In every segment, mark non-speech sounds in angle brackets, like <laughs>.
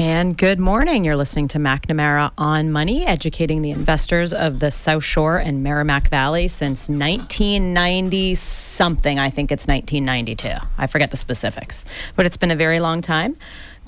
And good morning. You're listening to McNamara on Money, educating the investors of the South Shore and Merrimack Valley since 1990 something. I think it's 1992. I forget the specifics, but it's been a very long time.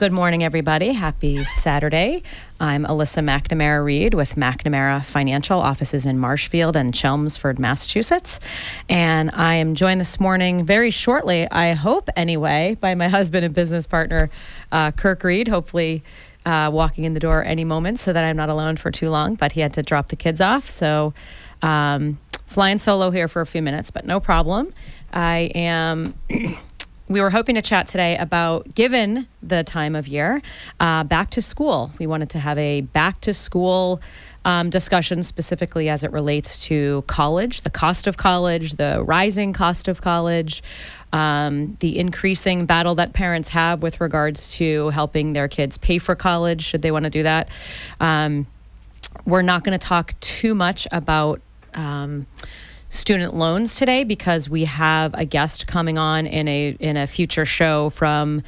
Good morning, everybody. Happy Saturday. I'm Alyssa McNamara Reed with McNamara Financial offices in Marshfield and Chelmsford, Massachusetts. And I am joined this morning very shortly, I hope anyway, by my husband and business partner, uh, Kirk Reed. Hopefully, uh, walking in the door any moment so that I'm not alone for too long, but he had to drop the kids off. So, um, flying solo here for a few minutes, but no problem. I am. <clears throat> we were hoping to chat today about, given the time of year, uh, back to school. We wanted to have a back to school um, discussion specifically as it relates to college, the cost of college, the rising cost of college, um, the increasing battle that parents have with regards to helping their kids pay for college, should they want to do that. Um, we're not going to talk too much about um, student loans today because we have a guest coming on in a in a future show from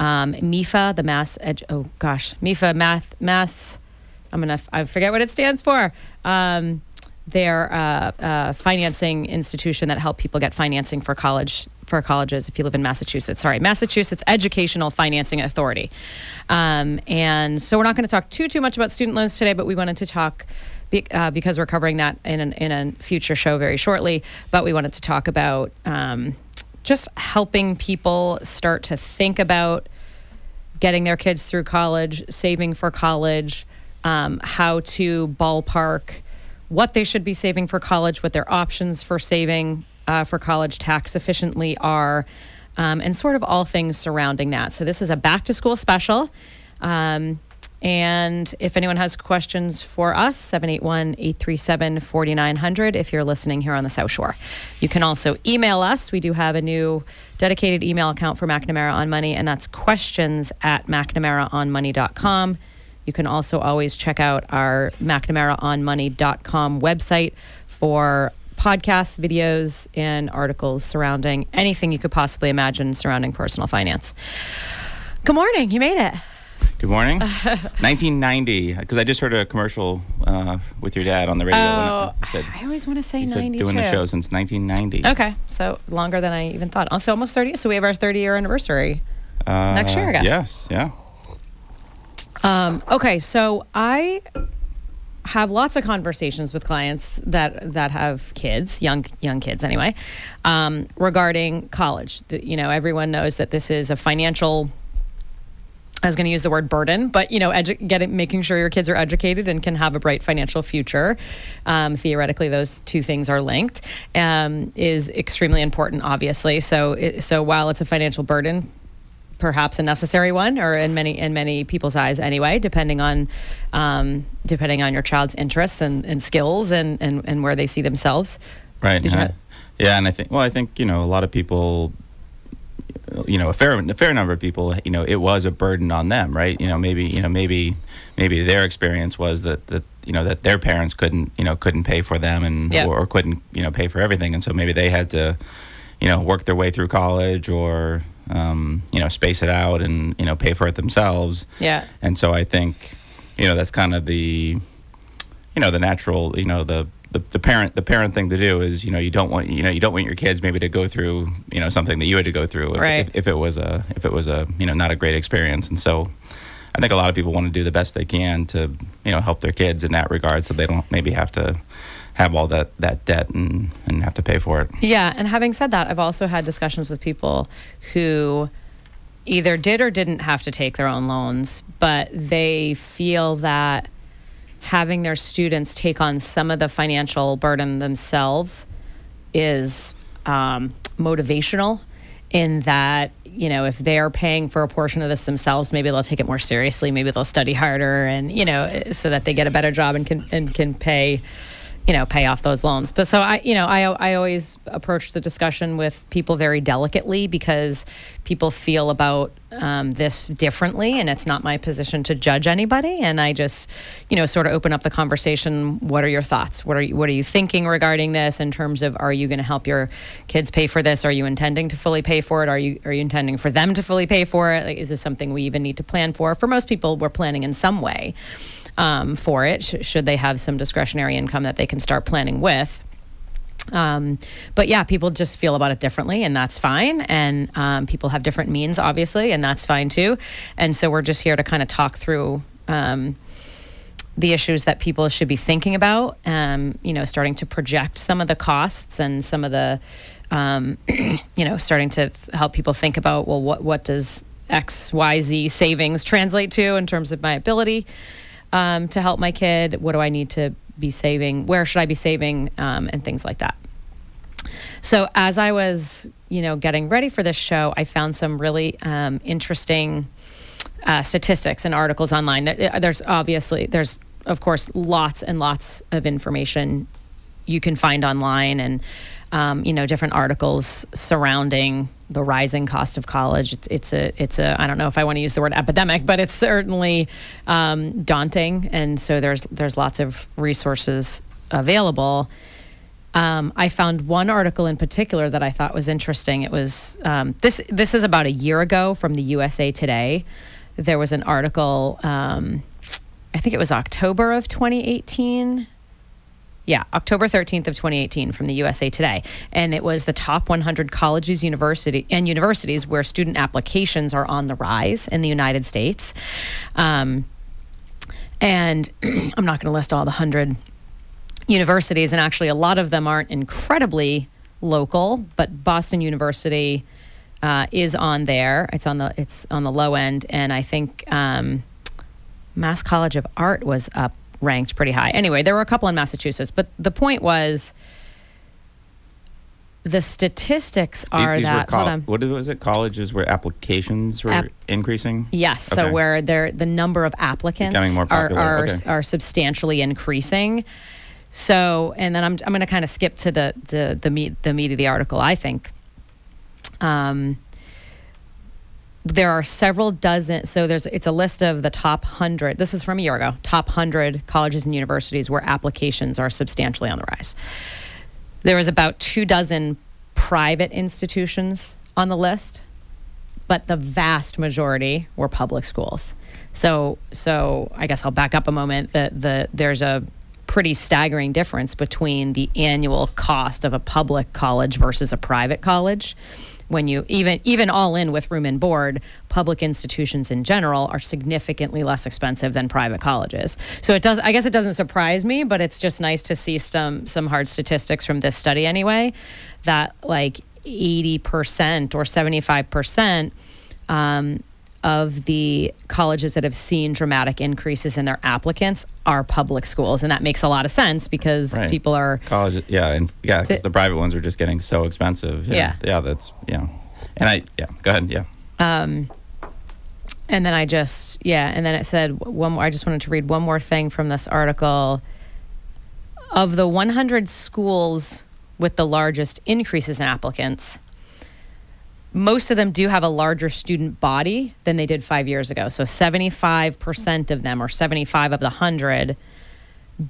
um, MEFA, the Mass. Edu- oh gosh, MEFA Math Mass. I'm gonna I forget what it stands for. Um, they're uh, financing institution that help people get financing for college for colleges if you live in Massachusetts. Sorry, Massachusetts Educational Financing Authority. Um, and so we're not going to talk too too much about student loans today, but we wanted to talk be, uh, because we're covering that in, an, in a future show very shortly. But we wanted to talk about um, just helping people start to think about getting their kids through college, saving for college, um, how to ballpark what they should be saving for college, what their options for saving uh, for college tax efficiently are, um, and sort of all things surrounding that. So, this is a back to school special. Um, and if anyone has questions for us, 781 837 4900 if you're listening here on the South Shore. You can also email us. We do have a new dedicated email account for McNamara on Money, and that's questions at McNamaraOnMoney.com. You can also always check out our McNamaraOnMoney.com website for podcasts, videos, and articles surrounding anything you could possibly imagine surrounding personal finance. Good morning. You made it. Good morning. <laughs> 1990, because I just heard a commercial uh, with your dad on the radio. Oh, I, said, I always want to say 92. doing the show since 1990. Okay, so longer than I even thought. Also, almost 30. So we have our 30 year anniversary uh, next year, I guess. Yes, yeah. Um, okay, so I have lots of conversations with clients that that have kids, young young kids anyway, um, regarding college. The, you know, everyone knows that this is a financial. I was going to use the word burden, but you know, edu- getting making sure your kids are educated and can have a bright financial future. Um, theoretically, those two things are linked. Um, is extremely important, obviously. So, it, so while it's a financial burden, perhaps a necessary one, or in many in many people's eyes anyway, depending on um, depending on your child's interests and, and skills and, and, and where they see themselves. Right. Uh, have- yeah, and I think well, I think you know a lot of people, you know, a fair a fair number of people, you know, it was a burden on them, right? You know, maybe you know maybe maybe their experience was that that you know that their parents couldn't you know couldn't pay for them and Yeah. or, or couldn't you know pay for everything, and so maybe they had to you know work their way through college or um, you know space it out and you know pay for it themselves. Yeah. And so I think, you know, that's kind of the, you know, the natural, you know, the, the, the parent the parent thing to do is you know you don't want you know you don't want your kids maybe to go through you know something that you had to go through if, Right. if, if it was a if it was a you know not a great experience. And so I think a lot of people want to do the best they can to you know help their kids in that regard so they don't maybe have to have all that that debt and and have to pay for it. Yeah, and having said that, I've also had discussions with people who either did or didn't have to take their own loans, but they feel that having their students take on some of the financial burden themselves is um, motivational in that you know if they're paying for a portion of this themselves maybe they'll take it more seriously. Maybe they'll study harder and you know so that they get a better job and can and can pay you know pay off those loans. But so i you know i i always approach the discussion with people very delicately because people feel about um, this differently and it's not my position to judge anybody. And i just you know sort of open up the conversation. What are your thoughts? What are you what are you thinking regarding this in terms of are you going to help your kids pay for this? Are you intending to fully pay for it? Are you are you intending for them to fully pay for it? Like is this something we even need to plan for? For most people we're planning in some way um, for it sh- should they have some discretionary income that they can start planning with um, but yeah, people just feel about it differently, and that's fine. And um, people have different means, obviously, and that's fine too. And so we're just here to kind of talk through um, the issues that people should be thinking about. Um, you know, starting to project some of the costs and some of the, um, <clears throat> you know, starting to th- help people think about well, what what does X Y Z savings translate to in terms of my ability um, to help my kid? What do I need to be saving? Where should I be saving? Um, and things like that. So as I was, you know, getting ready for this show, I found some really um, interesting uh, statistics and articles online. Uh, There's obviously, there's of course lots and lots of information you can find online and um, you know different articles surrounding the rising cost of college. It's it's a it's a I don't know if I want to use the word epidemic, but it's certainly um, daunting, and so there's there's lots of resources available. Um, I found one article in particular that I thought was interesting. It was um, this this is about a year ago from the USA Today. There was an article. Um, I think it was October of 2018 yeah, October 13th of 2018 from the USA Today. And it was the top 100 colleges, university and universities where student applications are on the rise in the United States. Um, and <clears throat> I'm not going to list all the 100 universities and actually a lot of them aren't incredibly local, but Boston University uh, is on there. It's on the it's on the low end and I think um, Mass College of Art was up ranked pretty high. Anyway, there were a couple in Massachusetts, but the point was the statistics are these that col- what was it colleges where applications were App- increasing Yes, so Okay. where there the number of applicants are are, okay. are substantially increasing. So, and then I'm I'm going to kind of skip to the the the meat the meat of the article. I think. Um, there are several dozen. So there's it's a list of the top hundred. This is from a year ago. Top hundred colleges and universities where applications are substantially on the rise. There was about two dozen private institutions on the list, but the vast majority were public schools. So, so I guess I'll back up a moment. That the there's a pretty staggering difference between the annual cost of a public college versus a private college. when you even even all in with room and board, public institutions in general are significantly less expensive than private colleges. So it does I guess it doesn't surprise me, but it's just nice to see some some hard statistics from this study anyway that like 80% or 75% um, of the colleges that have seen dramatic increases in their applicants are public schools, and that makes a lot of sense because Right. people are. college yeah and yeah because the private ones are just getting so expensive Yeah. yeah that's yeah and i yeah go ahead yeah Um, And then I just yeah, and then it said one more. I just wanted to read one more thing from this article. Of the 100 schools with the largest increases in applicants, most of them do have a larger student body than they did five years ago. So 75% of them, or 75 of the 100,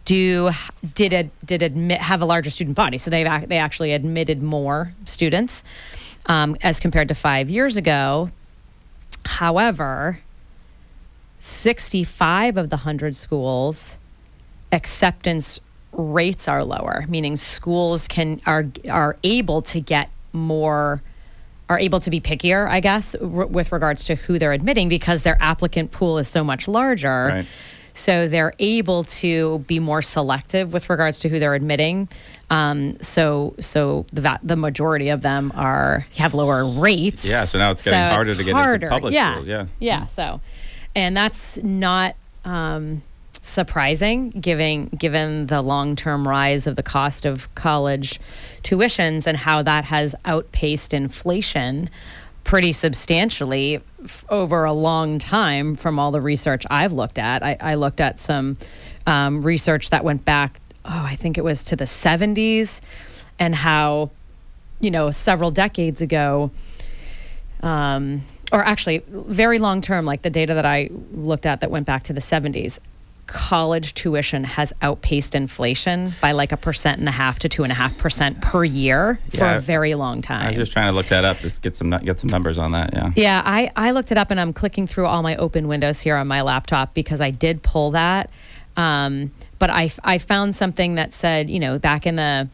do did did admit have a larger student body. So they they actually admitted more students um, as compared to five years ago. However, 65 of the 100 schools acceptance rates are lower, meaning schools can are are able to get more are able to be pickier, I guess, r- with regards to who they're admitting because their applicant pool is so much larger. Right. So they're able to be more selective with regards to who they're admitting. Um, so so the the majority of them are have lower rates. Yeah, so now it's getting harder to get into public yeah. schools, yeah. Yeah. So, and that's not um, surprising, given given the long term rise of the cost of college tuitions and how that has outpaced inflation pretty substantially f- over a long time from all the research I've looked at. I, I looked at some um, research that went back, oh, I think it was to the 70s, and how, you know, several decades ago, um, or actually very long term, like the data that I looked at that went back to the 70s, college tuition has outpaced inflation by like a percent and a half to two and a half percent per year for Yeah, a very long time. i'm just trying to look that up just get some get some numbers on that yeah Yeah, I, I looked it up and I'm clicking through all my open windows here on my laptop because I did pull that. Um, but I, I found something that said, you know, back in the,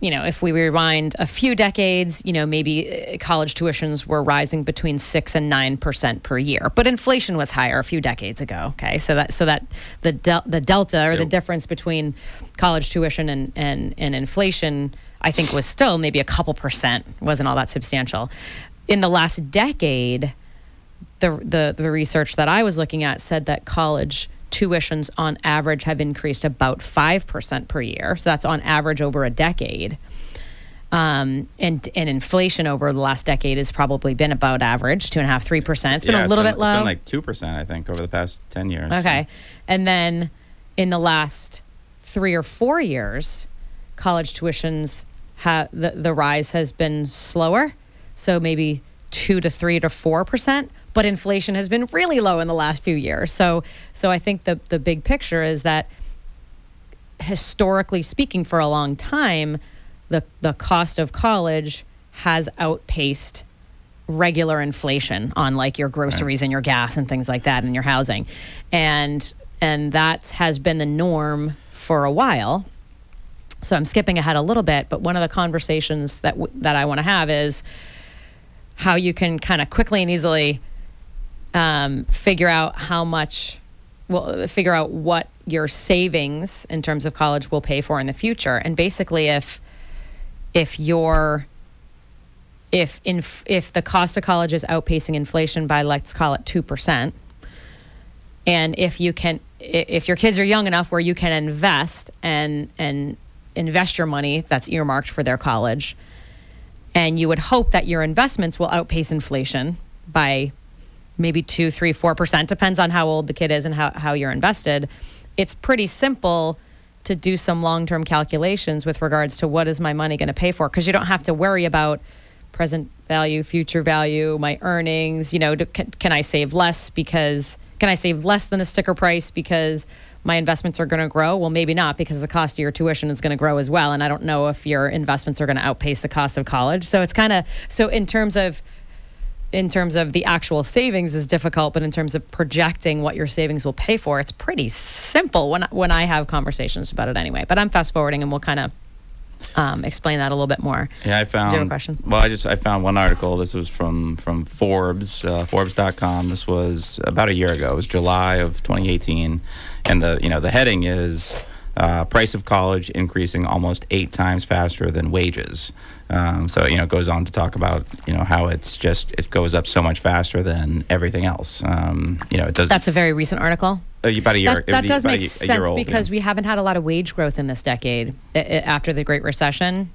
you know, if we rewind a few decades, you know, maybe uh, college tuitions were rising between six and nine percent per year, but inflation was higher a few decades ago. Okay, so that so that the del- the delta or the difference between college tuition and, and and inflation, I think, was still maybe a couple percent, wasn't all that substantial. In the last decade, the, the the research that I was looking at said that college tuitions on average have increased about 5% per year. So that's on average over a decade. Um, and and inflation over the last decade has probably been about average, two and a half, three percent. It's been Yeah, a little been, bit low. It's been like two percent, I think, over the past ten years. Okay. And then in the last three or four years, college tuitions have the, the rise has been slower. So maybe two to three to four percent. But inflation has been really low in the last few years. So so I think the the big picture is that historically speaking, for a long time, the the cost of college has outpaced regular inflation on like your groceries and your gas and things like that and your housing. And and that has been the norm for a while. So i'm skipping ahead a little bit but one of the conversations that w- that i want to have is how you can kind of quickly and easily um, figure out how much well figure out what your savings in terms of college will pay for in the future. And basically if if your if in if the cost of college is outpacing inflation by let's call it 2% and if you can if your kids are young enough where you can invest and and invest your money that's earmarked for their college and you would hope that your investments will outpace inflation by maybe two, three, four percent, depends on how old the kid is and how, how you're invested. It's pretty simple to do some long term calculations with regards to what is my money going to pay for because you don't have to worry about present value, future value, my earnings. You know, do, can, can I save less because can I save less than the sticker price because my investments are going to grow? Well, maybe not because the cost of your tuition is going to grow as well. And I don't know if your investments are going to outpace the cost of college. So it's kind of so in terms of in terms of the actual savings is difficult, but in terms of projecting what your savings will pay for, it's pretty simple when when I have conversations about it anyway. But I'm fast forwarding, and we'll kind of um, explain that a little bit more. Yeah, I found. Do you have a question? Well, I just I found one article. This was from from Forbes, uh, Forbes.com. This was about a year ago. It was July of 2018, and the you know the heading is uh, price of college increasing almost eight times faster than wages. Um, so you know, it goes on to talk about you know how it's just it goes up so much faster than everything else. Um, you know, it does. That's a very recent article. uh, about a year. That, that does make a sense old, because yeah. we haven't had a lot of wage growth in this decade i- i- after the Great Recession.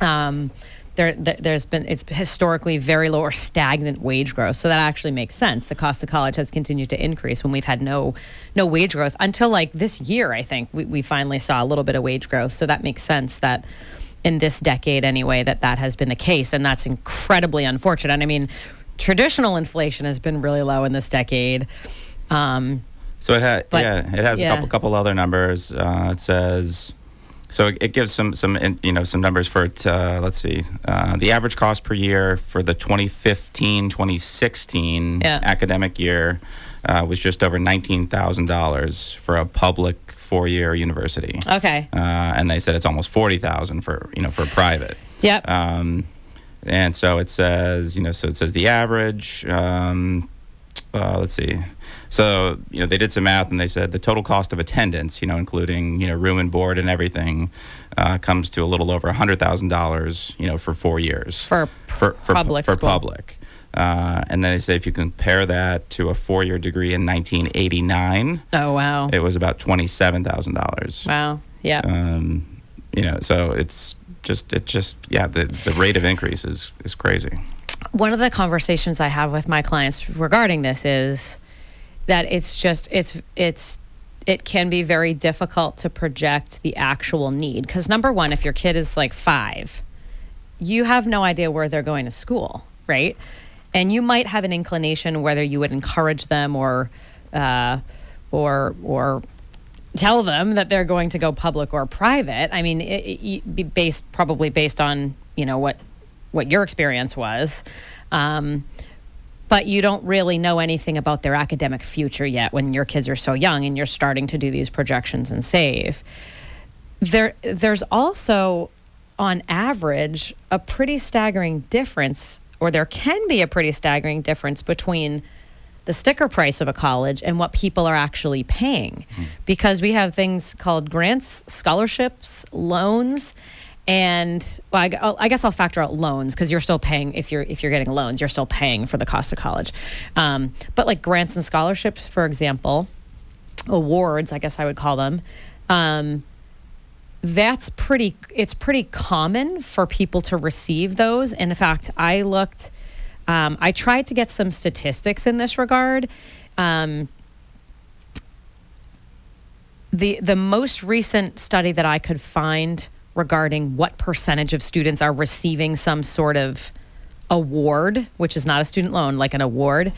Um, there, there's been it's historically very low or stagnant wage growth, so that actually makes sense. The cost of college has continued to increase when we've had no no wage growth until like this year. I think we, we finally saw a little bit of wage growth, so that makes sense that in this decade anyway that that has been the case, and that's incredibly unfortunate. I mean, traditional inflation has been really low in this decade. Um, So it had, But- yeah, it has yeah. a couple couple other numbers. Uh, it says, so it, it gives some some in- you know some numbers for it. Uh, let's see, uh, the average cost per year for the 2015-2016 Yeah. academic year uh, was just over nineteen thousand dollars for a public four-year university, okay. uh, and they said it's almost forty thousand for you know for private. Yep. Um, and so it says, you know, so it says the average. Um, uh, let's see. So you know, they did some math and they said the total cost of attendance, you know, including you know room and board and everything, uh, comes to a little over hundred thousand dollars, you know, for four years For for for, public for school. public. Uh, and then they say if you compare that to a four-year degree in 1989, Oh wow. it was about twenty-seven thousand dollars. Wow. Yeah. Um, you know, so it's just it just yeah the the rate of increase is is crazy. One of the conversations I have with my clients regarding this is that it's just it's it's it can be very difficult to project the actual need because number one, if your kid is like five, you have no idea where they're going to school, right? And you might have an inclination whether you would encourage them or uh, or or tell them that they're going to go public or private. I mean, it, it, based probably based on you know what what your experience was. Um, but you don't really know anything about their academic future yet when your kids are so young and you're starting to do these projections and save. There, there's also, on average, a pretty staggering difference, or there can be a pretty staggering difference between the sticker price of a college and what people are actually paying because we have things called grants, scholarships, loans. And well, I, I guess I'll factor out loans because you're still paying if you're if you're getting loans, you're still paying for the cost of college. Um, but like grants and scholarships, for example, awards, I guess I would call them. Um, that's pretty it's pretty common for people to receive those. And in fact i looked um, i tried to get some statistics in this regard. Um, the the most recent study that i could find regarding what percentage of students are receiving some sort of award which is not a student loan like an award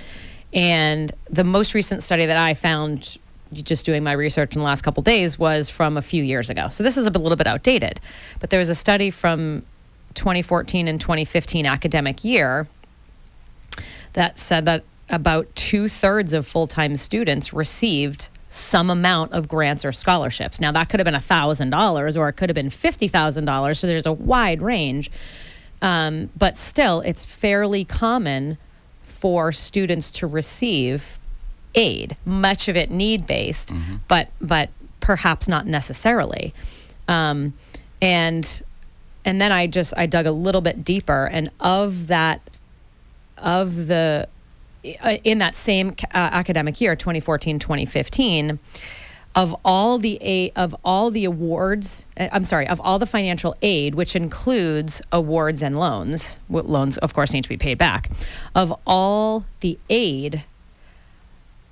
and the most recent study that i found just doing my research in the last couple days was from a few years ago so this is a little bit outdated but there was a study from 2014 and 2015 academic year that said that about two thirds of full time students received some amount of grants or scholarships. Now, that could have been $1,000 or it could have been $50,000. So there's a wide range. Um, but still, it's fairly common for students to receive aid, much of it need based, but, but perhaps not necessarily. Um, and and then I just I dug a little bit deeper, and of that of the uh, in that same uh, academic year 2014 2015 of all the a of all the awards uh, i'm sorry of all the financial aid which includes awards and loans loans of course need to be paid back of all the aid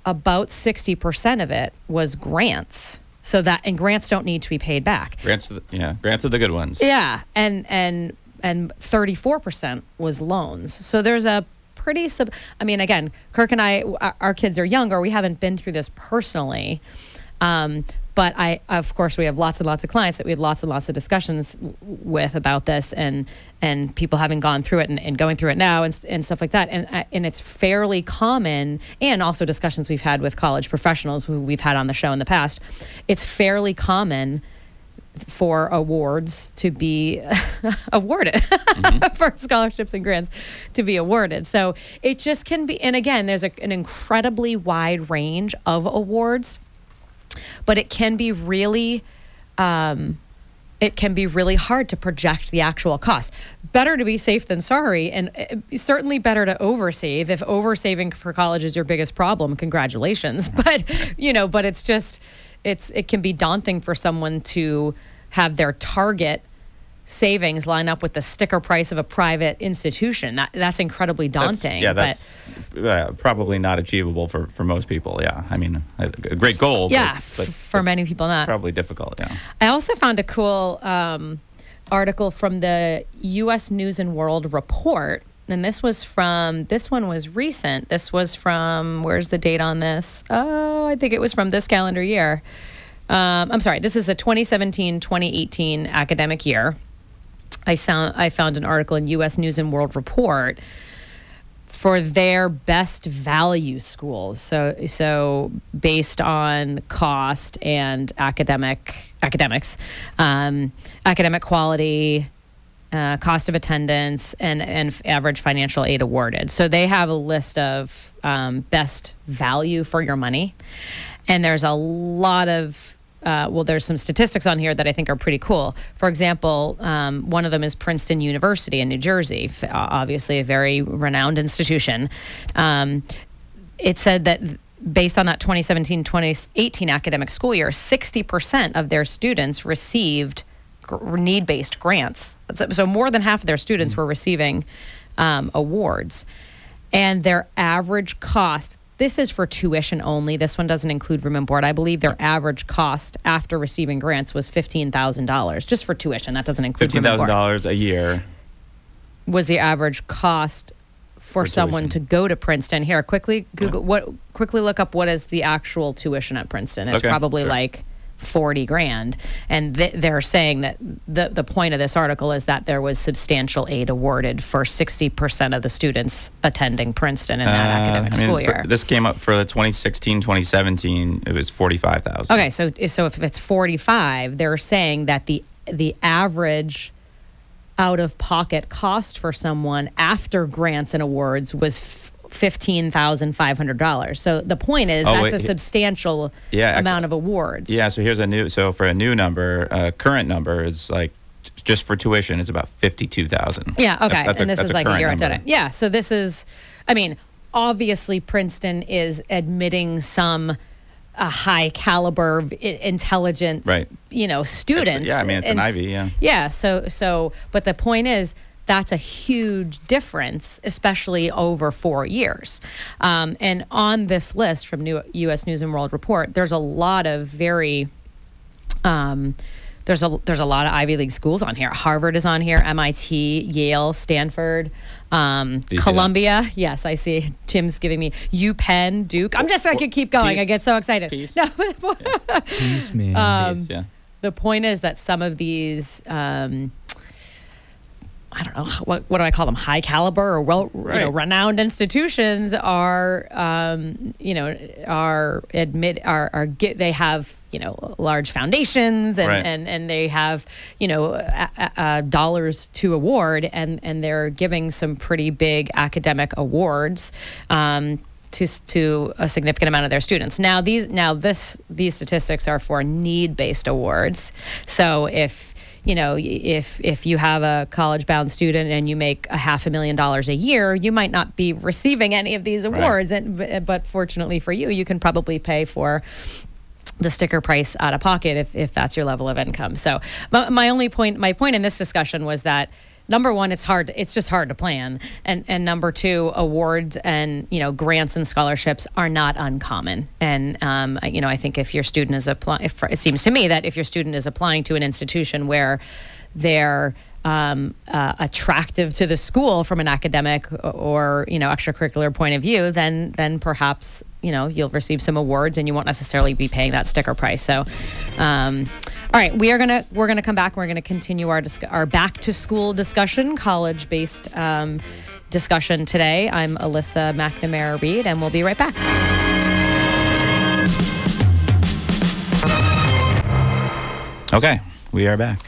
about 60% of it was grants so that and grants don't need to be paid back Grants, are the, yeah, grants are the good ones. yeah, and and and 34% was loans. So there's a pretty sub I mean again, Kirk and I our, our kids are younger, we haven't been through this personally. Um, but I, of course, we have lots and lots of clients that we had lots and lots of discussions with about this, and and people having gone through it and, and going through it now and, and stuff like that. And uh, and it's fairly common, and also discussions we've had with college professionals who we've had on the show in the past. It's fairly common for awards to be <laughs> awarded <laughs> for scholarships and grants to be awarded. So it just can be, and again, there's a, an incredibly wide range of awards, but it can be really. Um, it can be really hard to project the actual cost. Better to be safe than sorry, and uh, certainly better to oversave. If oversaving for college is your biggest problem, congratulations. <laughs> But you know, but it's just it's it can be daunting for someone to have their target savings line up with the sticker price of a private institution. That that's incredibly daunting. That's, yeah, that's uh, probably not achievable for, for most people. Yeah, I mean, a, a great goal. Yeah, but, but, for but many people not. Probably difficult. Yeah. I also found a cool um, article from the U.S. News and World Report. And this was from, this one was recent. This was from, where's the date on this? Oh, I think it was from this calendar year. Um, I'm sorry, this is the 2017 2018 academic year. I found I found an article in U.S. News and World Report for their best value schools. So so based on cost and academic academics, um, academic quality. Uh, cost of attendance and, and average financial aid awarded. So they have a list of um, best value for your money. And there's a lot of uh, well, there's some statistics on here that I think are pretty cool. For example, um, one of them is Princeton University in New Jersey, obviously a very renowned institution. Um, it said that based on that 2017 2018 academic school year, 60% of their students received need based grants. So more than half of their students mm. were receiving um, awards. And their average cost, this is for tuition only. This one doesn't include room and board. I believe their average cost after receiving grants was fifteen thousand dollars just for tuition. That doesn't include fifteen thousand dollars a year. Was the average cost for, for someone tuition. to go to Princeton? Here, quickly Google what. Quickly look up what is the actual tuition at Princeton. It's okay, probably sure. like 40 grand. And th- they're saying that the, the point of this article is that there was substantial aid awarded for 60% of the students attending Princeton in that uh, academic I mean, school year. this came up for the 2016 2017, it was 45,000. Okay, so, so if it's 45, they're saying that the, the average out of pocket cost for someone after grants and awards was fifteen thousand five hundred dollars. So the point is oh, that's a substantial yeah, amount of awards. Yeah. So here's a new. So for a new number, uh, current number is like just for tuition is about fifty two thousand. Yeah. Okay. That's, and a, this is like a year into it. Yeah. So this is, I mean, obviously Princeton is admitting some. A high caliber, intelligence right. you know, students. It's, yeah, I mean, it's and, an Ivy, yeah. Yeah, so so, but the point is, that's a huge difference, especially over four years. Um, and on this list from New, U.S. News and World Report, there's a lot of very um, there's a there's a lot of Ivy League schools on here. Harvard is on here, MIT, Yale, Stanford, um, Columbia. Yes, I see. Tim's giving me UPenn, Duke. I'm just I could keep going. Peace. I get so excited. Peace. No, <laughs> yeah. Peace, man. Um, Peace, yeah. The point is that some of these um, I don't know what what do I call them high caliber or well right. you know renowned institutions are um, you know are admit are are get they have you know large foundations and right. and, and they have you know dollars to award and and they're giving some pretty big academic awards um, to, to a significant amount of their students. Now these now this these statistics are for need based awards. So if you know, if if you have a college bound student and you make a half a million dollars a year, you might not be receiving any of these awards. Right. And but fortunately for you, you can probably pay for the sticker price out of pocket if, if that's your level of income. So my, my only point, my point in this discussion was that number one, it's hard. It's just hard to plan, and and number two, awards and you know grants and scholarships are not uncommon. And um, you know, I think if your student is applying, it seems to me that if your student is applying to an institution where they're um, uh, attractive to the school from an academic or you know extracurricular point of view, then then perhaps you know you'll receive some awards and you won't necessarily be paying that sticker price. So, um, all right, we are gonna we're gonna come back. We're gonna continue our dis- our back to school discussion, college based um, discussion today. I'm Alyssa McNamara Reed, and we'll be right back. Okay We are back.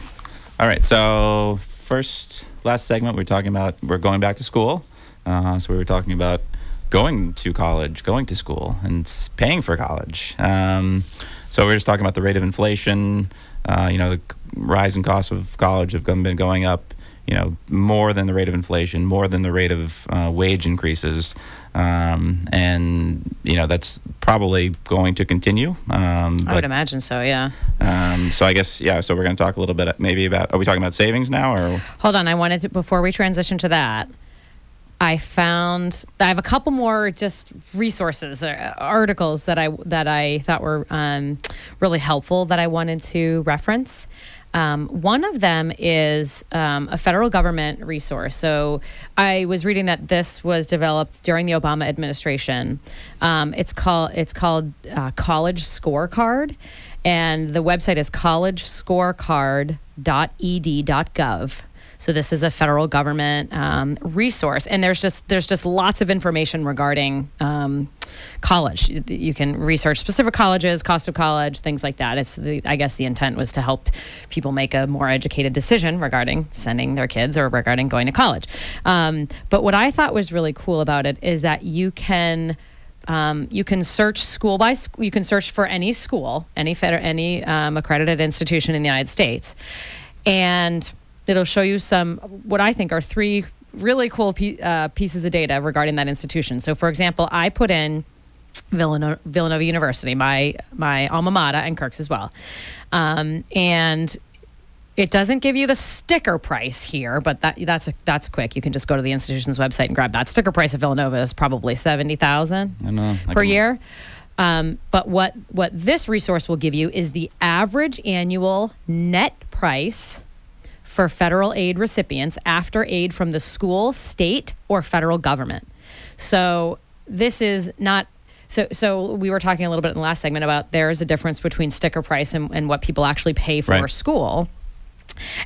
All right. So first, last segment, we are talking about we're going back to school. Uh, so we were talking about going to college, going to school, and paying for college. Um, so we are just talking about the rate of inflation. Uh, you know, the rise in costs of college have been going up. You know, more than the rate of inflation, more than the rate of uh, wage increases, um, and you know that's probably going to continue. Um, I would imagine so. Yeah. um, so I guess yeah. So we're going to talk a little bit maybe about. Are we talking about savings now or? Hold on. I wanted to before we transition to that. I found I have a couple more just resources, uh, articles that I that I thought were um, really helpful that I wanted to reference. Um, one of them is um, a federal government resource. So I was reading that this was developed during the Obama administration. Um, it's called it's called uh, College Scorecard, and the website is collegescorecard.ed.gov. So this is a federal government um, resource, and there's just there's just lots of information regarding um, college. You- can research specific colleges, cost of college, things like that. It's the, I guess the intent was to help people make a more educated decision regarding sending their kids or regarding going to college. Um, but what I thought was really cool about it is that you can. Um, you can search school by. You can search for any school, any feder- any um, accredited institution in the United States, and it'll show you some what I think are three really cool pe- uh, pieces of data regarding that institution. So, for example, I put in Villanova, Villanova University, my my alma mater, and Kirk's as well, um, and it doesn't give you the sticker price here, but that that's that's quick. You can just go to the institution's website and grab that sticker price of Villanova is probably seventy thousand I don't know. I per year. Um, but what what this resource will give you is the average annual net price for federal aid recipients after aid from the school, state, or federal government. So this is not. So, so we were talking a little bit in the last segment about there is a difference between sticker price and, and what people actually pay for Right. school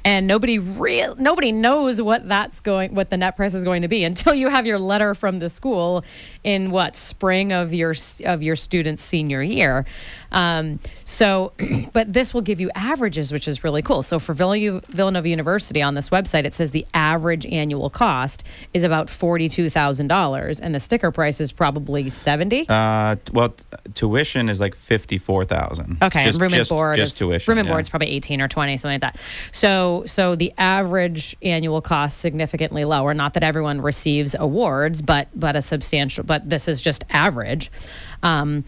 and nobody real nobody knows what that's going what the net price is going to be until you have your letter from the school in what spring of your of your student's senior year um, so <clears throat> but this will give you averages which is really cool so for Villanova, Villanova University on this website it says the average annual cost is about $42,000 and the sticker price is probably 70 Uh, well, tuition is like fifty-four thousand. Okay, and room and board. Just is, tuition. Room and yeah. board's probably eighteen or twenty, something like that. So, so the average annual cost significantly lower. Not that everyone receives awards, but but a substantial. But this is just average. Um,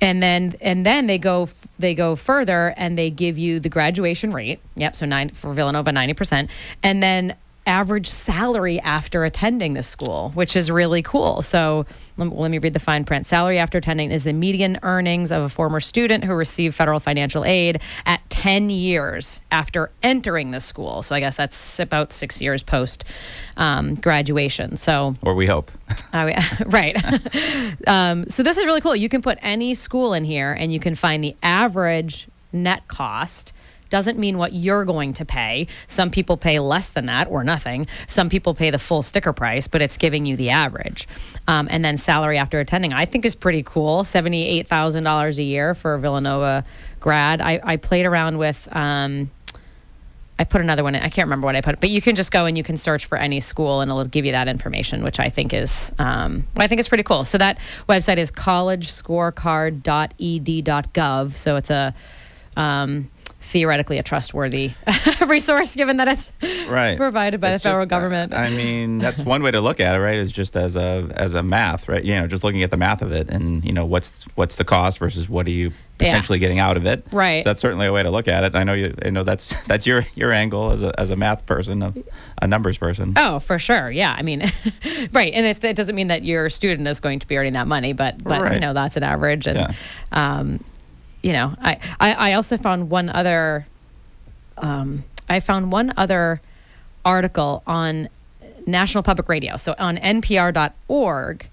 and then and then they go they go further and they give you the graduation rate. Yep. So nine for Villanova, ninety percent, and then average salary after attending the school, which is really cool. So let, let me read the fine print. Salary after attending is the median earnings of a former student who received federal financial aid at 10 years after entering the school. So I guess that's about six years post um, graduation. So Or we hope. <laughs> uh, <laughs> right. <laughs> um, so this is really cool. You can put any school in here and you can find the average net cost. Doesn't mean what you're going to pay. Some people pay less than that or nothing. Some people pay the full sticker price, but it's giving you the average. Um, and then salary after attending, I think is pretty cool. Seventy-eight thousand dollars a year for Villanova grad. I, I played around with. Um, I put another one in. I can't remember what I put, but you can just go and you can search for any school and it'll give you that information, which I think is, um, I think is pretty cool. So that website is collegescorecard.ed.gov. So it's a um, theoretically a trustworthy <laughs> resource, given that it's Right. provided by It's the federal just- government. I mean, that's one way to look at it, right? Is just as a as a math, right? You know, just looking at the math of it, and you know, what's what's the cost versus what are you Yeah. potentially getting out of it? Right. So that's certainly a way to look at it. I know you. I know that's <laughs> that's your your angle as a as a math person, a, a numbers person. Oh, for sure. Yeah. I mean, <laughs> right. And it's, it doesn't mean that your student is going to be earning that money, but, but you know, that's an average. And, Yeah. um, you know, I, I, I also found one other, um, I found one other article on National Public Radio. So on npr.org,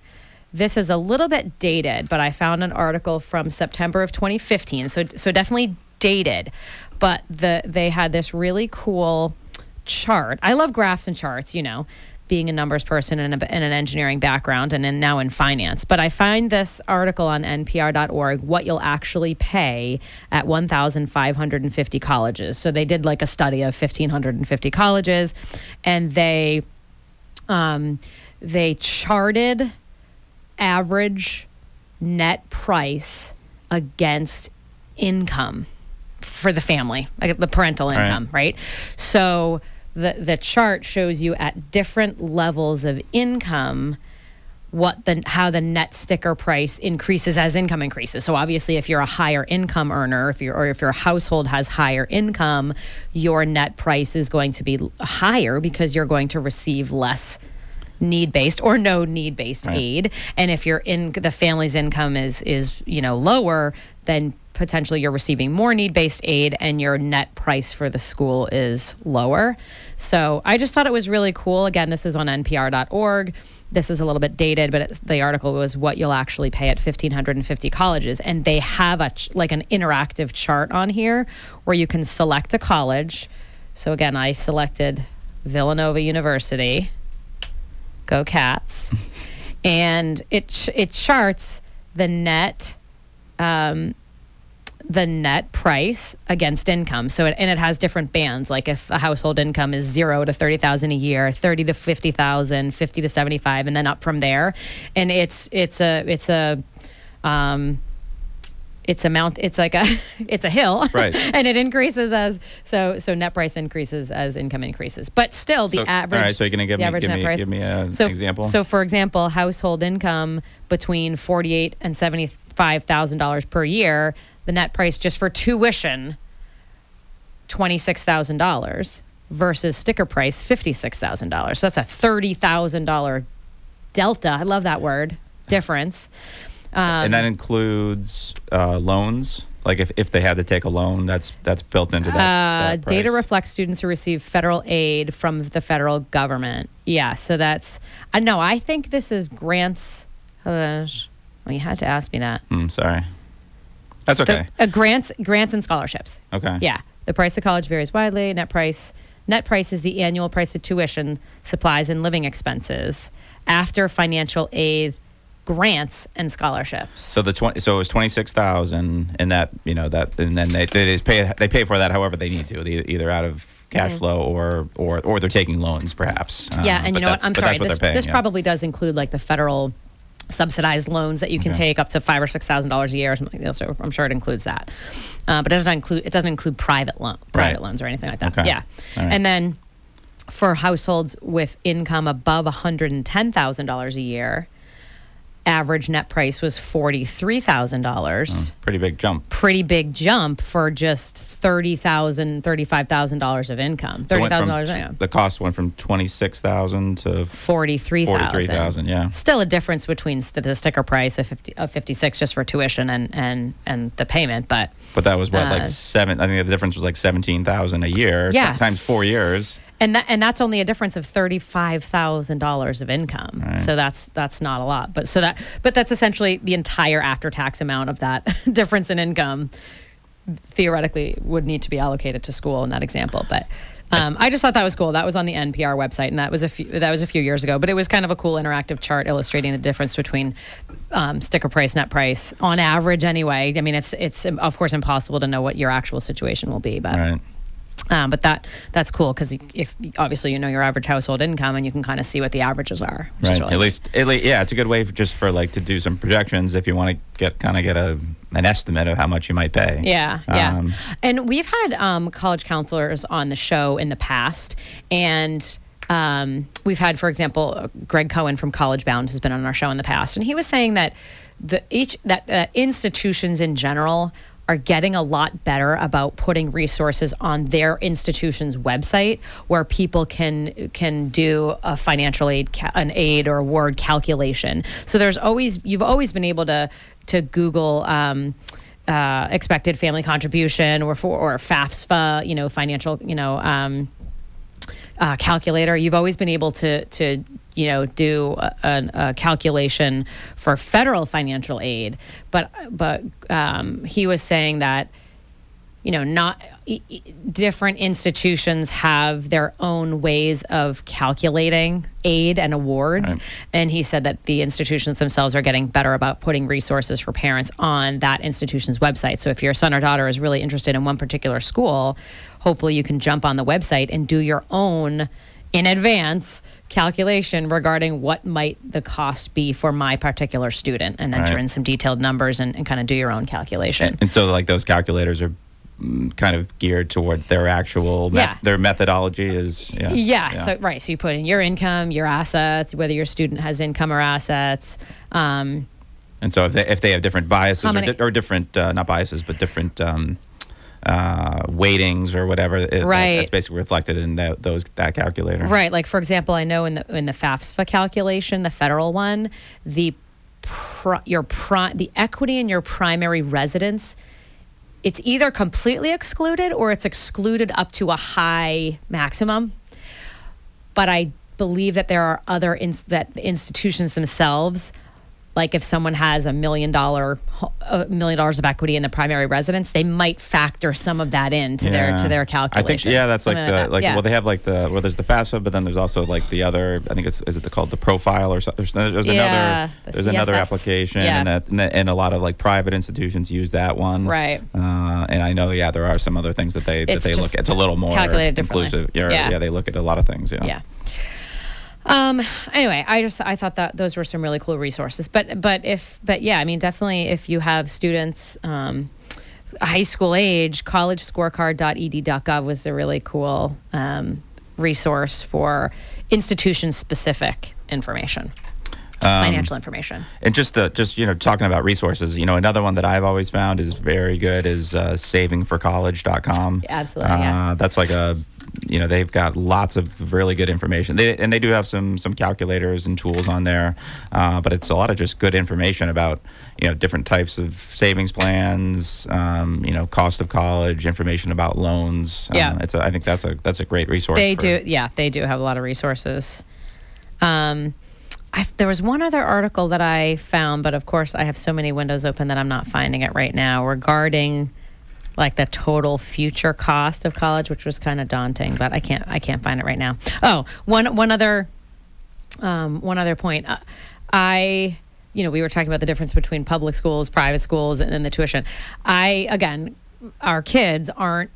this is a little bit dated, but I found an article from September of 2015. So, so definitely dated, but the, they had this really cool chart. I love graphs and charts, you know, being a numbers person and, a, and an engineering background and in, now in finance. But I find this article on npr.org, what you'll actually pay at 1,550 colleges. So they did like a study of 1,550 colleges and they, um, they charted average net price against income for the family, like the parental Right. income, right? So the the chart shows you at different levels of income what the how the net sticker price increases as income increases. So obviously if you're a higher income earner, if you're or if your household has higher income, your net price is going to be higher because you're going to receive less need based or no need based Right. aid and if your in the family's income is is you know lower then potentially you're receiving more need based aid and your net price for the school is lower. So i just thought it was really cool. Again this is on npr.org this is a little bit dated but it's, the article was what you'll actually pay at 1550 colleges. And they have a ch- like an interactive chart on here where you can select a college. So again i selected villanova university. Go cats. <laughs> And it ch- it charts the net um, the net price against income. So it, and it has different bands. Like if a household income is 0 to 30,000 a year 30 to 50,000 50 to 75 and then up from there. And it's it's a it's a um, it's a mount it's like a <laughs> it's a hill. Right. <laughs> and it increases as so so net price increases as income increases. But still the So- average right, so you're gonna give the me- average give me- price give me an so, example? so for example household income between 48 and 75 thousand dollars per year the net price just for tuition $26000 versus sticker price $56000 so that's a $30000 delta i love that word difference um, and that includes uh, loans. Like if, if they had to take a loan, that's that's built into that. Uh, that data reflects students who receive federal aid from the federal government. Yeah, so that's. Uh, no, I think this is grants. Uh, well, you had to ask me that. Hmm, sorry. That's The- okay. uh, grants, grants and scholarships. okay. Yeah, the price of college varies widely. Net price. Net price is the annual price of tuition, supplies, and living expenses after financial aid, grants, and scholarships. So the twenty. So it was twenty six thousand, and that you know that, and then they they pay they pay for that however they need to, either out of cash flow or or or they're taking loans perhaps. Mm-hmm. Yeah, Uh, and you know what? I'm sorry. What This, paying, this yeah. probably does include like the federal subsidized loans that you can Okay. take up to five or six thousand dollars a year. Or something like that. So I'm sure it includes that, uh, but it doesn't include it doesn't include private loan private Right. loans or anything like that. Okay. Yeah, right. and then for households with income above one hundred and ten thousand dollars a year, average net price was forty three thousand dollars. Pretty big jump. Pretty big jump for just thirty thousand, thirty-five thousand dollars of income. So it Thirty went thousand from- dollars. Yeah. The cost went from twenty six thousand to Forty-three thousand. 43,000, yeah. Still a difference between st- the sticker price of, 50, of fifty-six just for tuition and, and, and the payment, but But that was what, Uh, like seven? I think the difference was like seventeen thousand a year. Yeah. times four years. And that and that's only a difference of thirty-five thousand dollars of income. Right. So that's that's not a lot, but so that but that's essentially the entire after-tax amount of that <laughs> difference in income. Theoretically, would need to be allocated to school in that example, but. Um, I just thought that was cool. That was on the NPR website, and that was a few, that was a few years ago. But it was kind of a cool interactive chart illustrating the difference between um, sticker price, net price, on average. Anyway, I mean, it's it's of course impossible to know what your actual situation will be, but Right. Um, but that that's cool because if obviously you know your average household income and you can kind of see what the averages are. Right. really At least, at least, yeah, it's a good way for, just for like to do some projections if you want to get kind of get a an estimate of how much you might pay. Yeah, yeah. Um, and we've had um, college counselors on the show in the past, and um, we've had, for example, Greg Cohen from College Bound has been on our show in the past, and he was saying that the each that uh, institutions in general are getting a lot better about putting resources on their institution's website where people can can do a financial aid an aid or award calculation. So there's always you've always been able to to Google um, uh, expected family contribution or for or FAFSA, you know, financial, you know, um, uh, calculator. You've always been able to to you know do a, a, calculation for federal financial aid, but but um, he was saying that you know, not different institutions have their own ways of calculating aid and awards. Right. And he said that the institutions themselves are getting better about putting resources for parents on that institution's website. So if your son or daughter is really interested in one particular school, hopefully you can jump on the website and do your own in advance calculation regarding what might the cost be for my particular student and enter Right. in some detailed numbers and, and kind of do your own calculation. And, and so, like those calculators are mm, kind of geared towards their actual met- Yeah. their methodology is yeah, Yeah, So right. So you put in your income, your assets, whether your student has income or assets. Um, and so if they if they have different biases How or, di- or different uh, not biases but different um, uh, weightings or whatever, it, that- Right. that's basically reflected in that those that calculator. right. Like for example, I know in the in the FAFSA calculation, the federal one, the pri- your pri- the equity in your primary residence. It's either completely excluded or it's excluded up to a high maximum. But I believe that there are other ins- that institutions themselves, like if someone has a million dollar a million dollars of equity in the primary residence, they might factor some of that into their to their calculation. I think yeah, that's like the that. like Yeah. well they have like the well there's the FAFSA, but then there's also like the other I think it's is it called the profile or something. There's, there's Yeah, another the there's another application Yeah. and that and, that- and a lot of like private institutions use that one. Right. Uh, and I know yeah there are some other things that they that It's they look at. It's a little more calculated inclusive. Yeah, Yeah. yeah, they look at a lot of things. Yeah. yeah. Um. Anyway, I just I thought that those were some really cool resources. But but if but yeah, I mean definitely if you have students, um, high school age, collegescorecard.ed.gov was a really cool um, resource for institution specific information, Um, financial information. And just uh, just you know talking about resources, you know another one that I've always found is very good is uh, savingforcollege.com. Absolutely, Uh, yeah. That's like a you know they've got lots of really good information. They, and they do have some some calculators and tools on there, uh, but it's a lot of just good information about you know different types of savings plans, um, you know cost of college, information about loans. Yeah. uh, it's a, I think that's a that's a great resource. They for- do, yeah, they do have a lot of resources. Um, I, there was one other article that I found, but of course, I have so many windows open that I'm not finding it right now regarding like the total future cost of college, which was kind of daunting, but I can't I can't find it right now. Oh, one one other um, one other point. Uh, I, you know, we were talking about the difference between public schools, private schools, and then the tuition. I, again, our kids aren't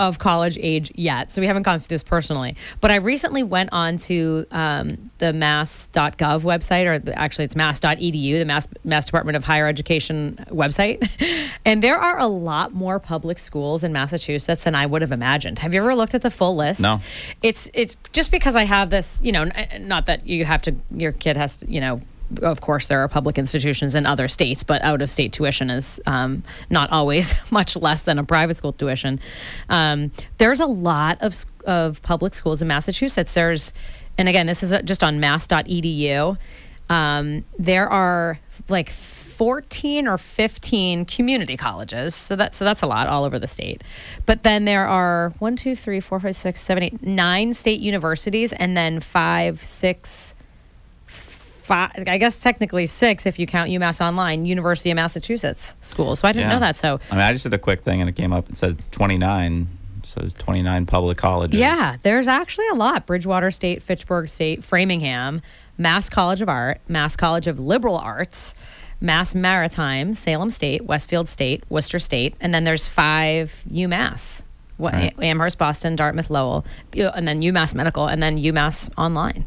of college age yet, so we haven't gone through this personally. But I recently went on to um, the mass.gov website, or the, actually it's mass.edu, the Mass, Mass Department of Higher Education website. <laughs> and there are a lot more public schools in Massachusetts than I would have imagined. Have you ever looked at the full list? No. It's it's just because I have this, you know, n- not that you have to, your kid has to, you know, of course there are public institutions in other states, but out of state tuition is um, not always <laughs> much less than a private school tuition. Um, there's a lot of of public schools in Massachusetts. There's, and again, this is uh, just on mass.edu. Um, there are like 14 or 15 community colleges. So that's so that's a lot all over the state. But then there are one, two, three, four, five, six, seven, eight, nine state universities, and then five, six, five. I guess technically six if you count UMass Online, University of Massachusetts schools. So I didn't Yeah. know that. So I mean, I just did a quick thing and it came up. It says 29. It says 29 public colleges. Yeah, there's actually a lot. Bridgewater State, Fitchburg State, Framingham, Mass College of Art, Mass College of Liberal Arts, Mass Maritime, Salem State, Westfield State, Worcester State, and then there's five UMass. What, Right. Amherst, Boston, Dartmouth, Lowell, uh, and then UMass Medical, and then UMass Online.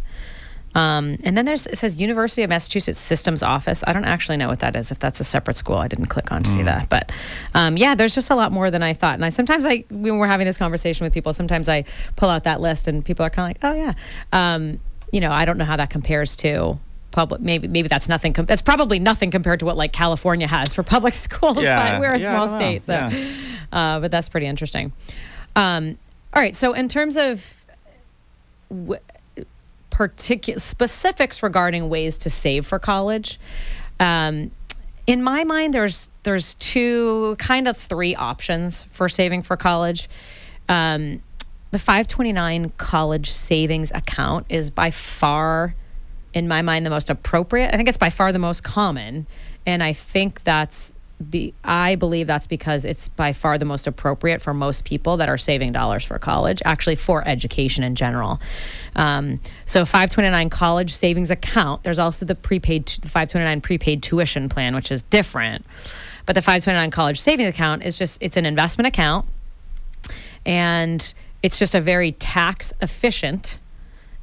Um, and then there's it says University of Massachusetts Systems Office. I don't actually know what that is. If that's a separate school, I didn't click on to see that. But um, yeah, there's just a lot more than I thought. And I sometimes I when we're having this conversation with people, sometimes I pull out that list and people are kind of like, oh yeah, um, you know, I don't know how that compares to public. Maybe maybe that's nothing. Com- that's probably nothing compared to what like California has for public <laughs> schools. Yeah, but we're a yeah, small state, so. Yeah. Uh, but that's pretty interesting. Um, all right, so in terms of w- particular specifics regarding ways to save for college. Um, in my mind, there's there's two kind of three options for saving for college. Um, the 529 college savings account is by far, in my mind, the most appropriate. I think it's by far the most common, and I think that's be, I believe that's because it's by far the most appropriate for most people that are saving dollars for college, actually for education in general. Um, so 529 college savings account. There's also the prepaid, the 529 prepaid tuition plan, which is different. But the 529 college savings account is just it's an investment account, and it's just a very tax efficient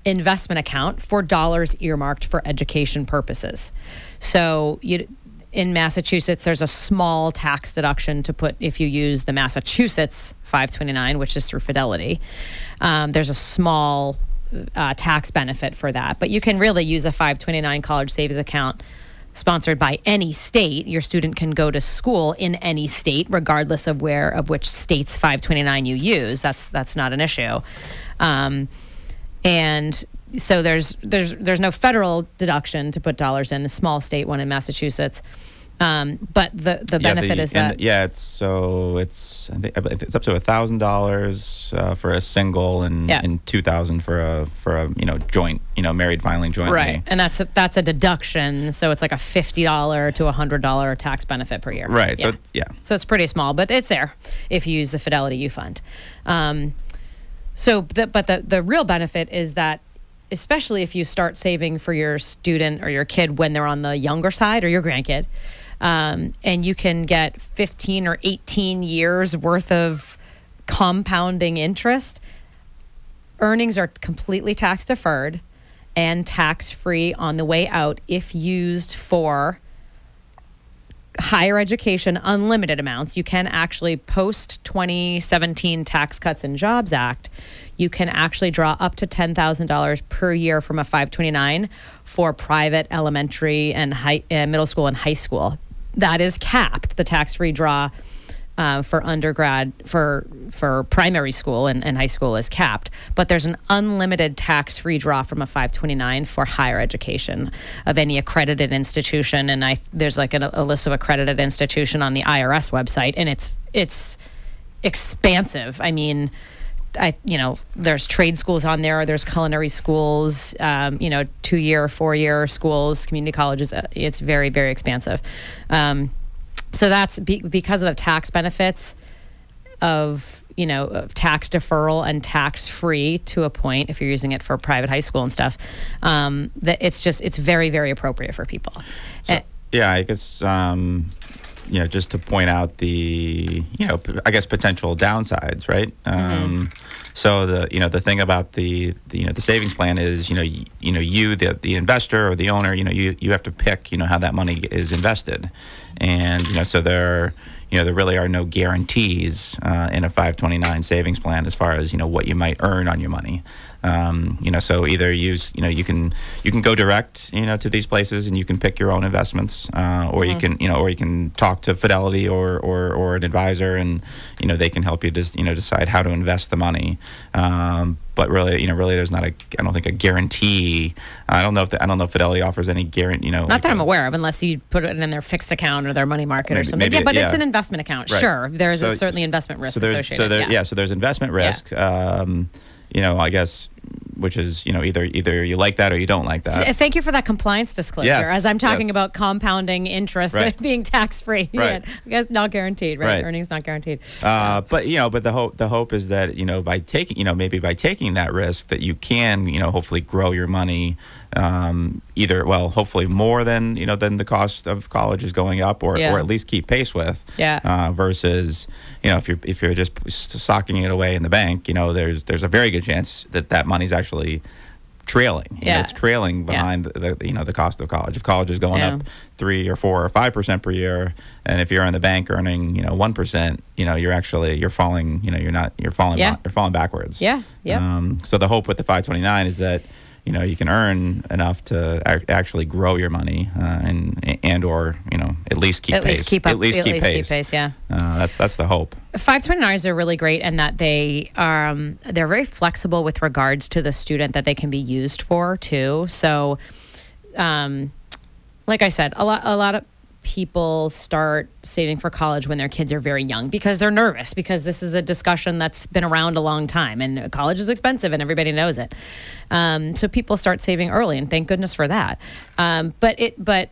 investment account for dollars earmarked for education purposes. So you in Massachusetts, there's a small tax deduction to put if you use the Massachusetts 529, which is through Fidelity. Um, there's a small uh, tax benefit for that, but you can really use a 529 college savings account sponsored by any state. Your student can go to school in any state, regardless of where of which state's 529 you use. That's that's not an issue. Um, and so there's there's there's no federal deduction to put dollars in A small state one in Massachusetts. Um, but the the Yeah, benefit the- is that the- yeah, it's so it's I think it's up to a thousand dollars uh, for a single and Yeah. and two thousand for a for a you know joint you know married filing jointly. right, and that's a, that's a deduction. So it's like a fifty dollar to a hundred dollar tax benefit per year. Right. So Yeah. it's- yeah. So it's pretty small, but it's there if you use the Fidelity U Fund. Um, so, the, but the the real benefit is that, especially if you start saving for your student or your kid when they're on the younger side or your grandkid, um, and you can get 15 or 18 years worth of compounding interest. Earnings are completely tax deferred and tax free on the way out if used for higher education unlimited amounts. You can actually post 2017 tax cuts and jobs act. You can actually draw up to $10000 per year from a 529 for private elementary and high, uh, middle school and high school. That is capped the tax-free draw uh, for undergrad for for primary school and, and high school is capped but there's an unlimited tax-free draw from a 529 for higher education of any accredited institution and i there's like a, a list of accredited institution on the irs website and it's it's expansive i mean I, you know, there's trade schools on there. There's culinary schools, um, you know, two year, four year schools, community colleges. Uh, It's very, very expansive. Um, so that's be, because of the tax benefits of you know of tax deferral and tax free to a point if you're using it for private high school and stuff. Um, that it's just it's very, very appropriate for people. Eh, Yeah, I guess um, you know just to point out the you know p- I guess potential downsides, right? Um, so the you know the thing about the, the you know the savings plan is you know you, you know you the the investor or the owner you know you you have to pick you know how that money is invested, and you know so there you know there really are no guarantees uh, in a 529 savings plan as far as you know what you might earn on your money. Um, you know, so either use, you know, you can you can go direct, you know, to these places and you can pick your own investments, uh, or you can, you know, or you can talk to Fidelity or, or or an advisor, and you know they can help you just, you know, decide how to invest the money. Um, but really, you know, really, there's not a, I don't think a guarantee. I don't know if the, I don't know if Fidelity offers any guarantee. You know, Not like that I'm aware of, unless you put it in their fixed account or their money market or something. maybe yeah, but it's an investment account. Right. Sure, there is So- a, certainly investment risk so there's, associated. So there, yeah. yeah. so there's investment risk. Um, you know, I guess, which is you know either either you like that or you don't like that. Thank you for that compliance disclosure. Yes, As I'm talking yes. about compounding interest Right. <laughs> being tax free, Right. I guess not guaranteed, right? Right. Earnings not guaranteed. Uh, but you know, but the hope the hope is that you know by taking you know maybe by taking that risk that you can you know hopefully grow your money um, either well hopefully more than you know than the cost of college is going up or, Yeah. or at least keep pace with Yeah. uh, versus you know if you're if you're just socking it away in the bank you know there's there's a very good chance that that money's actually trailing you know, Yeah. it's trailing Yeah. behind the, the you know the cost of college if college is going Yeah. up three or four or five percent per year and if you're in the bank earning you know one percent you know you're actually you're falling you know you're not you're falling Yeah. you're falling backwards Yeah, yeah. um, so the hope with the 529 is that you know you can earn enough to ac- actually grow your money uh, and and or you know at least keep at pace least keep up. at least keep pace, pace. Yeah. Uh, that's that's the hope 529s are really great in that they um, they're very flexible with regards to the student that they can be used for too. So, um, like I said, a lot a lot of people start saving for college when their kids are very young because they're nervous because this is a discussion that's been around a long time and college is expensive and everybody knows it. Um, so people start saving early and thank goodness for that. Um, but it but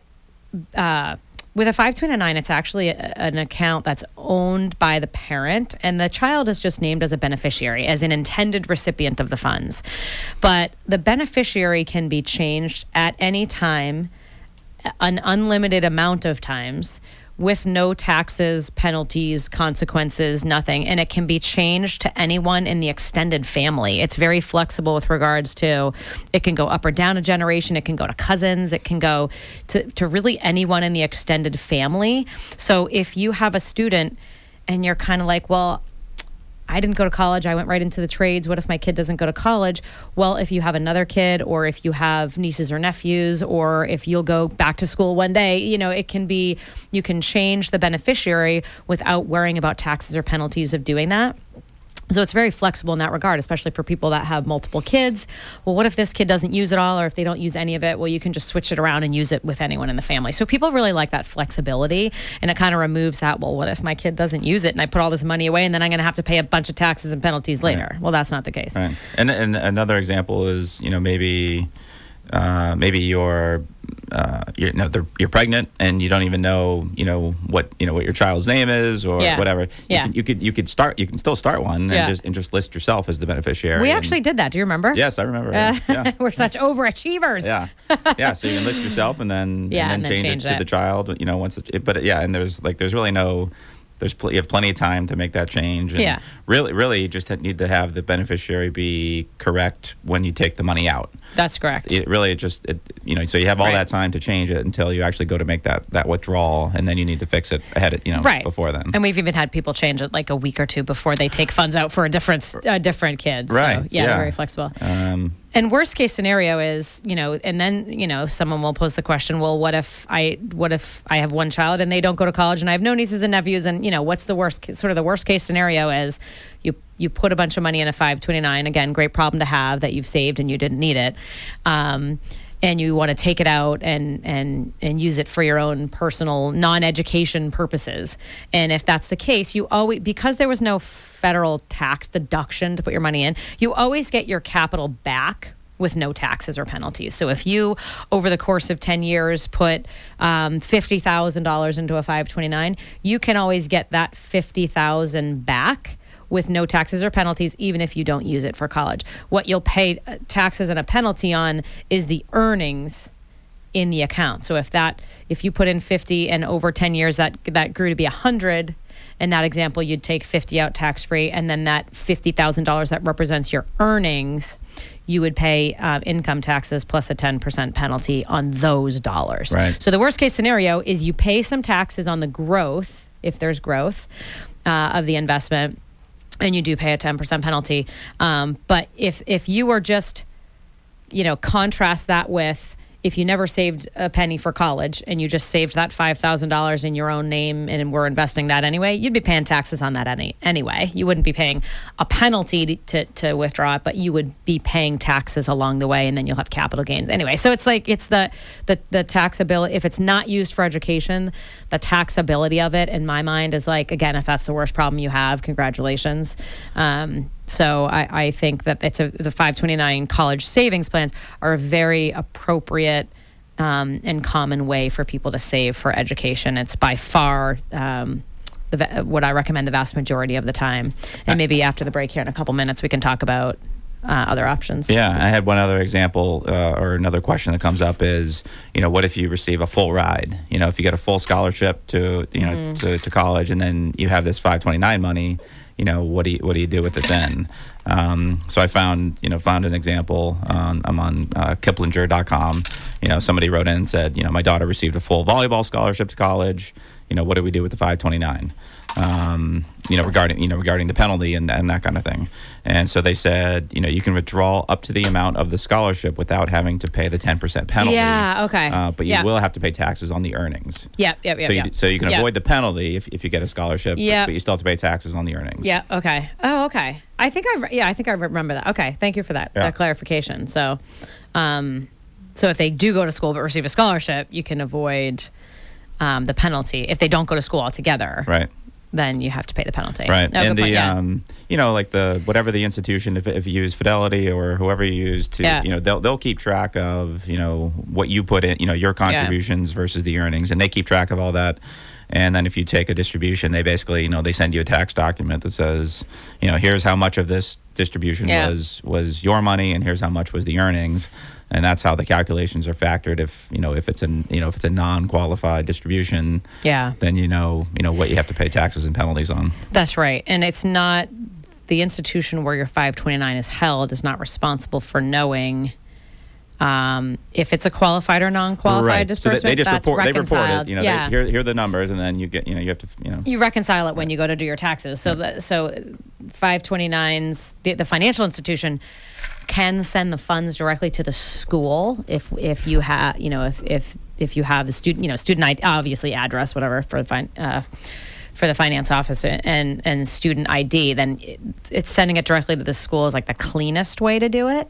uh, with a 529, it's actually a, an account that's owned by the parent, and the child is just named as a beneficiary, as an intended recipient of the funds. But the beneficiary can be changed at any time, an unlimited amount of times. With no taxes, penalties, consequences, nothing. And it can be changed to anyone in the extended family. It's very flexible with regards to it can go up or down a generation, it can go to cousins, it can go to, to really anyone in the extended family. So if you have a student and you're kind of like, well, I didn't go to college. I went right into the trades. What if my kid doesn't go to college? Well, if you have another kid, or if you have nieces or nephews, or if you'll go back to school one day, you know, it can be, you can change the beneficiary without worrying about taxes or penalties of doing that. So it's very flexible in that regard, especially for people that have multiple kids. Well, what if this kid doesn't use it all, or if they don't use any of it? Well, you can just switch it around and use it with anyone in the family. So people really like that flexibility, and it kind of removes that. Well, what if my kid doesn't use it and I put all this money away, and then I'm going to have to pay a bunch of taxes and penalties later? Well, that's not the case. Right. And and another example is you know maybe uh, maybe you're uh, you're, no, you're pregnant and you don't even know you know what you know what your child's name is or Yeah. whatever. Yeah. You, can, you could you could start you can still start one Yeah. and just and just list yourself as the beneficiary. We and- actually did that. Do you remember? Yes, I remember. Uh, yeah. <laughs> we're such overachievers. Yeah, yeah. So you can list yourself and then Yeah, and then, and then change, change it to the child. You know, once it, but yeah, and there's like there's really no. There's pl- you have plenty of time to make that change. And Yeah. Really, really, you just need to have the beneficiary be correct when you take the money out. That's correct. It really just it, you know so you have all Right. that time to change it until you actually go to make that that withdrawal and then you need to fix it ahead of you know right before then. and we've even had people change it like a week or two before they take funds out for a different a different kid. So, Right, yeah, yeah. very flexible. um, And worst case scenario is, you know, and then, you know, someone will pose the question, well, what if I what if I have one child and they don't go to college and I have no nieces and nephews and, you know, what's the worst sort of the worst case scenario is you you put a bunch of money in a 529, again, great problem to have that you've saved and you didn't need it. Um, and you want to take it out and and and use it for your own personal non-education purposes. And if that's the case, you always because there was no federal tax deduction to put your money in, you always get your capital back with no taxes or penalties. So if you, over the course of 10 years, put um, $50,000 into a 529, you can always get that 50000 back with no taxes or penalties, even if you don't use it for college. What you'll pay uh, taxes and a penalty on is the earnings in the account. So if that if you put in 50 and over 10 years that that grew to be 100 in that example you'd take 50 out tax free and then that $50,000 that represents your earnings you would pay uh, income taxes plus a 10% penalty on those dollars. Right. So the worst case scenario is you pay some taxes on the growth if there's growth uh, of the investment and you do pay a 10% penalty. Um, but if if you were just you know, contrast that with if you never saved a penny for college and you just saved that $5,000 in your own name and were investing that anyway, you'd be paying taxes on that any, anyway. You wouldn't be paying a penalty to, to, withdraw it, but you would be paying taxes along the way and then you'll have capital gains anyway. So it's like, it's the, the, the taxability, if it's not used for education, the taxability of it in my mind is like, again, if that's the worst problem you have, congratulations. Um, so I, I think that it's a, the 529 college savings plans are a very appropriate um, and common way for people to save for education. It's by far um, the, what I recommend the vast majority of the time. And maybe after the break here in a couple minutes, we can talk about uh, other options. Yeah, I had one other example uh, or another question that comes up is, you know, what if you receive a full ride? You know, if you get a full scholarship to, you know, Mm-hmm. to, to college, and then you have this 529 money, you know, what do you what do you do with it then? Um, so I found, you know, found an example. On, I'm on uh, Kiplinger.com. You know, somebody wrote in and said, you know, my daughter received a full volleyball scholarship to college. You know, what do we do with the 529? um, you know, regarding you know regarding the penalty and, and that kind of thing. And so they said, you know, you can withdraw up to the amount of the scholarship without having to pay the ten percent penalty. Yeah, okay. Uh, but you Yeah. will have to pay taxes on the earnings. Yep, yep, yep. so you, yep. so you can Yep. avoid the penalty if, if you get a scholarship. but- you still have to pay taxes on the earnings. Yeah. Okay. Oh, okay. I think I yeah I think I remember that. Okay. Thank you for that, Yeah. that clarification. So, um, so if they do go to school but receive a scholarship, you can avoid um, the penalty if they don't go to school altogether. Right. Then you have to pay the penalty. Right. No, and the yeah. um, you know, like the whatever the institution, if, if you use Fidelity or whoever you use to, Yeah. you know, they'll they'll keep track of you know what you put in, you know, your contributions versus the earnings, and they keep track of all that. And then if you take a distribution, they basically, you know, they send you a tax document that says, you know, here's how much of this distribution Yeah. was was your money, and here's how much was the earnings. And that's how the calculations are factored. If you know if it's an you know if it's a non-qualified distribution, Yeah. then you know you know what you have to pay taxes and penalties on. That's right. And it's not the institution where your 529 is held is not responsible for knowing um, if it's a qualified or non-qualified So they- they, just that's report. They report reconciled. it. You know, yeah. they, here, here are the numbers, and then you get. You know, you have to. You know. you reconcile it when you go to do your taxes. So that so 529s the, the financial institution can send the funds directly to the school if if you have you know if if if you have the student you know student ID, obviously address whatever for the uh, for the finance office and and student ID then it, it's sending it directly to the school is like the cleanest way to do it.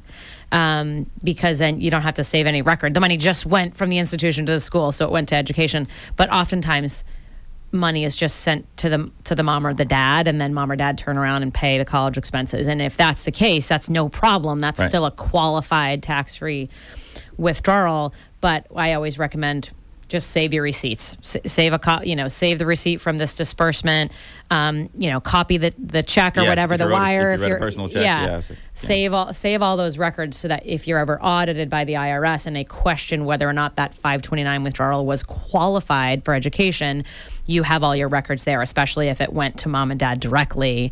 Um, because then you don't have to save any record. The money just went from the institution to the school so it went to education. But oftentimes money is just sent to the to the mom or the dad and then mom or dad turn around and pay the college expenses. And if that's the case that's no problem. That's Right. still a qualified tax-free withdrawal. But i always recommend just save your receipts. S- save a co- you know save the receipt from this disbursement um, you know copy the the check or Yeah, whatever if the you wrote a- wire if you wrote a personal check, yeah, yeah, so- yeah. save all save all those records so that if you're ever audited by the IRS and they question whether or not that 529 withdrawal was qualified for education, you have all your records there, especially if it went to mom and dad directly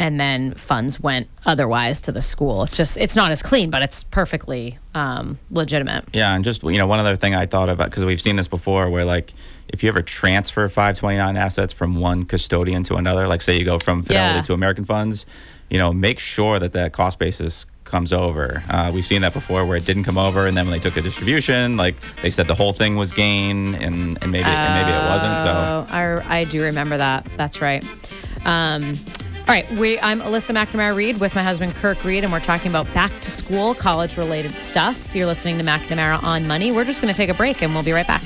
and then funds went otherwise to the school. It's just it's not as clean, but it's perfectly um, legitimate. Yeah, and just you know, one other thing I thought about because we've seen this before, where like if you ever transfer 529 assets from one custodian to another, like say you go from Fidelity Yeah. to American Funds, you know, make sure that that cost basis comes over. Uh, we've seen that before where it didn't come over, and then when they took a distribution, like they said the whole thing was gain, and, and maybe and maybe it wasn't. So Oh, I, I do remember that. That's right. Um, all right, we, I'm Alyssa McNamara Reed with my husband Kirk Reed, and we're talking about back to school, college related stuff. If You're listening to McNamara on Money. We're just going to take a break, and we'll be right back.